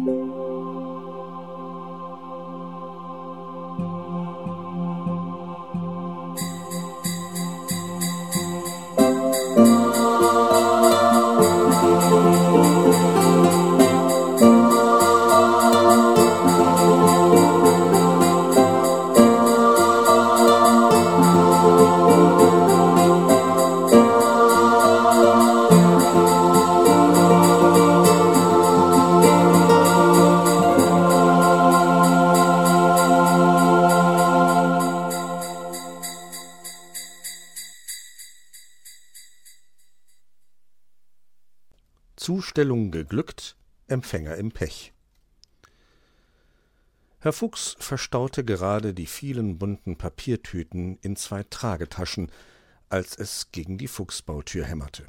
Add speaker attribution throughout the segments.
Speaker 1: Música Zustellung geglückt, Empfänger im Pech. Herr Fuchs verstaute gerade die vielen bunten Papiertüten in zwei Tragetaschen, als es gegen die Fuchsbautür hämmerte.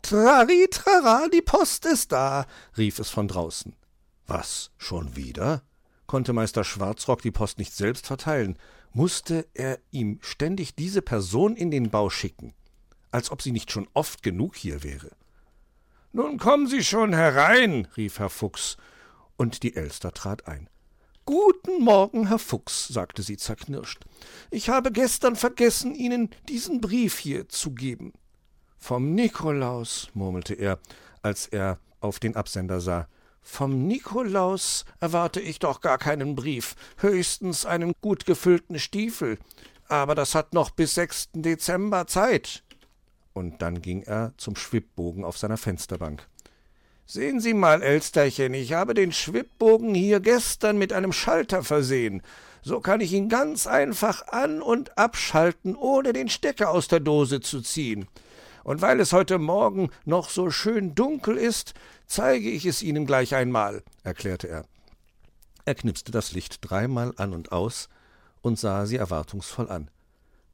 Speaker 2: Trari, trara, die Post ist da, rief es von draußen.
Speaker 1: Was, schon wieder? Konnte Meister Schwarzrock die Post nicht selbst verteilen? Mußte er ihm ständig diese Person in den Bau schicken? Als ob sie nicht schon oft genug hier wäre.
Speaker 2: Nun kommen Sie schon herein, rief Herr Fuchs,
Speaker 1: und die Elster trat ein.
Speaker 2: Guten Morgen, Herr Fuchs, sagte sie zerknirscht. Ich habe gestern vergessen, Ihnen diesen Brief hier zu geben.
Speaker 1: Vom Nikolaus, murmelte er, als er auf den Absender sah.
Speaker 2: Vom Nikolaus erwarte ich doch gar keinen Brief, höchstens einen gut gefüllten Stiefel. Aber das hat noch bis 6. Dezember Zeit
Speaker 1: und dann ging er zum Schwibbogen auf seiner Fensterbank.
Speaker 2: Sehen Sie mal, Elsterchen, ich habe den Schwibbogen hier gestern mit einem Schalter versehen. So kann ich ihn ganz einfach an und abschalten, ohne den Stecker aus der Dose zu ziehen. Und weil es heute Morgen noch so schön dunkel ist, zeige ich es Ihnen gleich einmal, erklärte er.
Speaker 1: Er knipste das Licht dreimal an und aus und sah sie erwartungsvoll an.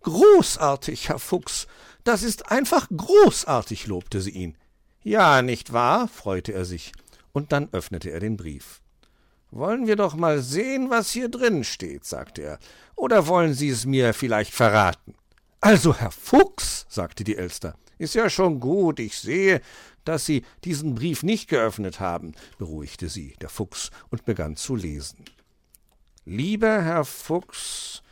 Speaker 2: Großartig, Herr Fuchs. Das ist einfach großartig, lobte sie ihn.
Speaker 1: Ja, nicht wahr? freute er sich, und dann öffnete er den Brief.
Speaker 2: Wollen wir doch mal sehen, was hier drin steht, sagte er. Oder wollen Sie es mir vielleicht verraten?
Speaker 1: Also, Herr Fuchs, sagte die Elster,
Speaker 2: ist ja schon gut, ich sehe, dass Sie diesen Brief nicht geöffnet haben, beruhigte sie, der Fuchs, und begann zu lesen. Lieber Herr Fuchs,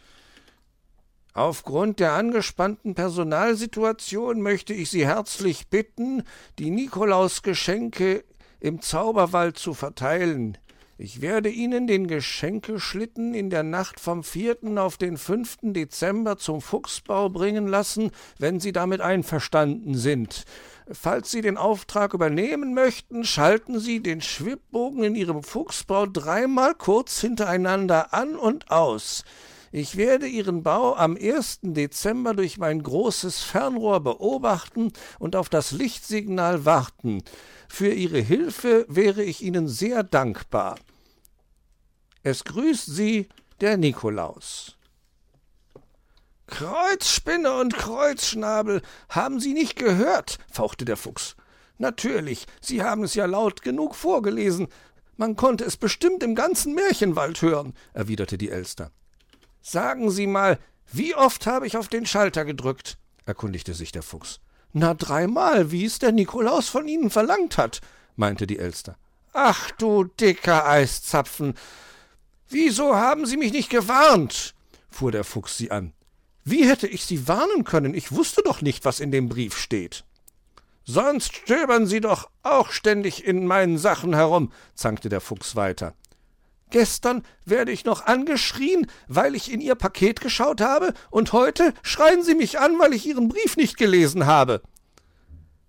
Speaker 2: Aufgrund der angespannten Personalsituation möchte ich Sie herzlich bitten, die Nikolausgeschenke im Zauberwald zu verteilen. Ich werde Ihnen den Geschenkeschlitten in der Nacht vom 4. auf den 5. Dezember zum Fuchsbau bringen lassen, wenn Sie damit einverstanden sind. Falls Sie den Auftrag übernehmen möchten, schalten Sie den Schwibbogen in Ihrem Fuchsbau dreimal kurz hintereinander an und aus. Ich werde Ihren Bau am 1. Dezember durch mein großes Fernrohr beobachten und auf das Lichtsignal warten. Für Ihre Hilfe wäre ich Ihnen sehr dankbar. Es grüßt Sie der Nikolaus. Kreuzspinne und Kreuzschnabel, haben Sie nicht gehört? fauchte der Fuchs. Natürlich, Sie haben es ja laut genug vorgelesen. Man konnte es bestimmt im ganzen Märchenwald hören, erwiderte die Elster. Sagen Sie mal, wie oft habe ich auf den Schalter gedrückt? erkundigte sich der Fuchs. Na, dreimal, wie es der Nikolaus von Ihnen verlangt hat, meinte die Elster. Ach du dicker Eiszapfen. Wieso haben Sie mich nicht gewarnt? fuhr der Fuchs sie an. Wie hätte ich Sie warnen können? Ich wusste doch nicht, was in dem Brief steht. Sonst stöbern Sie doch auch ständig in meinen Sachen herum, zankte der Fuchs weiter. Gestern werde ich noch angeschrien, weil ich in Ihr Paket geschaut habe, und heute schreien Sie mich an, weil ich Ihren Brief nicht gelesen habe.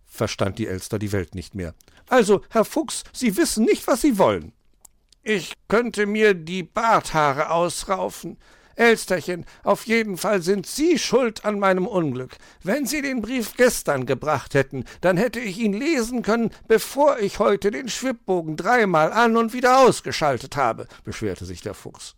Speaker 2: Verstand die Elster die Welt nicht mehr. Also, Herr Fuchs, Sie wissen nicht, was Sie wollen. Ich könnte mir die Barthaare ausraufen. Elsterchen, auf jeden Fall sind Sie schuld an meinem Unglück. Wenn Sie den Brief gestern gebracht hätten, dann hätte ich ihn lesen können, bevor ich heute den Schwibbogen dreimal an und wieder ausgeschaltet habe, beschwerte sich der Fuchs.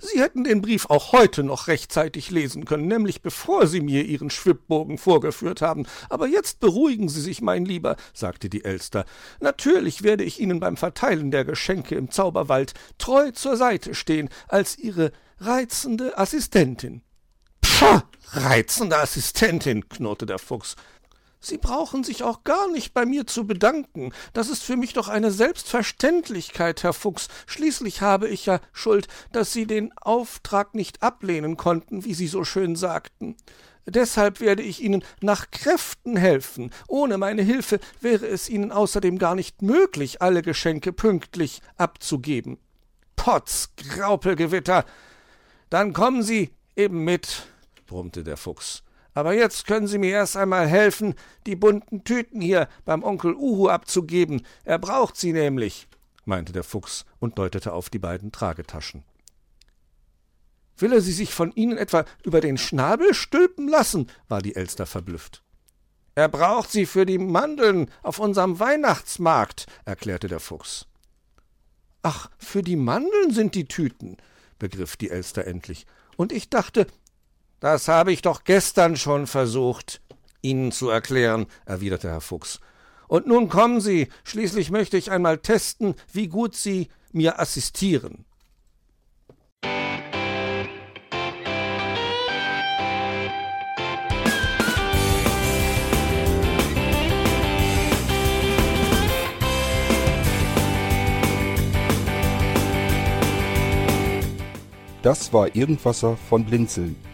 Speaker 2: Sie hätten den Brief auch heute noch rechtzeitig lesen können, nämlich bevor Sie mir Ihren Schwibbogen vorgeführt haben. Aber jetzt beruhigen Sie sich, mein Lieber, sagte die Elster. Natürlich werde ich Ihnen beim Verteilen der Geschenke im Zauberwald treu zur Seite stehen, als Ihre reizende Assistentin. Pscha, reizende Assistentin, knurrte der Fuchs. Sie brauchen sich auch gar nicht bei mir zu bedanken. Das ist für mich doch eine Selbstverständlichkeit, Herr Fuchs. Schließlich habe ich ja Schuld, dass Sie den Auftrag nicht ablehnen konnten, wie Sie so schön sagten. Deshalb werde ich Ihnen nach Kräften helfen. Ohne meine Hilfe wäre es Ihnen außerdem gar nicht möglich, alle Geschenke pünktlich abzugeben. Potz, Graupelgewitter. Dann kommen Sie eben mit, brummte der Fuchs. Aber jetzt können Sie mir erst einmal helfen, die bunten Tüten hier beim Onkel Uhu abzugeben. Er braucht sie nämlich, meinte der Fuchs und deutete auf die beiden Tragetaschen. Will er sie sich von Ihnen etwa über den Schnabel stülpen lassen? war die Elster verblüfft. Er braucht sie für die Mandeln auf unserem Weihnachtsmarkt, erklärte der Fuchs. Ach, für die Mandeln sind die Tüten, begriff die Elster endlich. Und ich dachte, das habe ich doch gestern schon versucht, Ihnen zu erklären, erwiderte Herr Fuchs. Und nun kommen Sie, schließlich möchte ich einmal testen, wie gut Sie mir assistieren.
Speaker 3: Das war Irgendwasser von Blinzeln.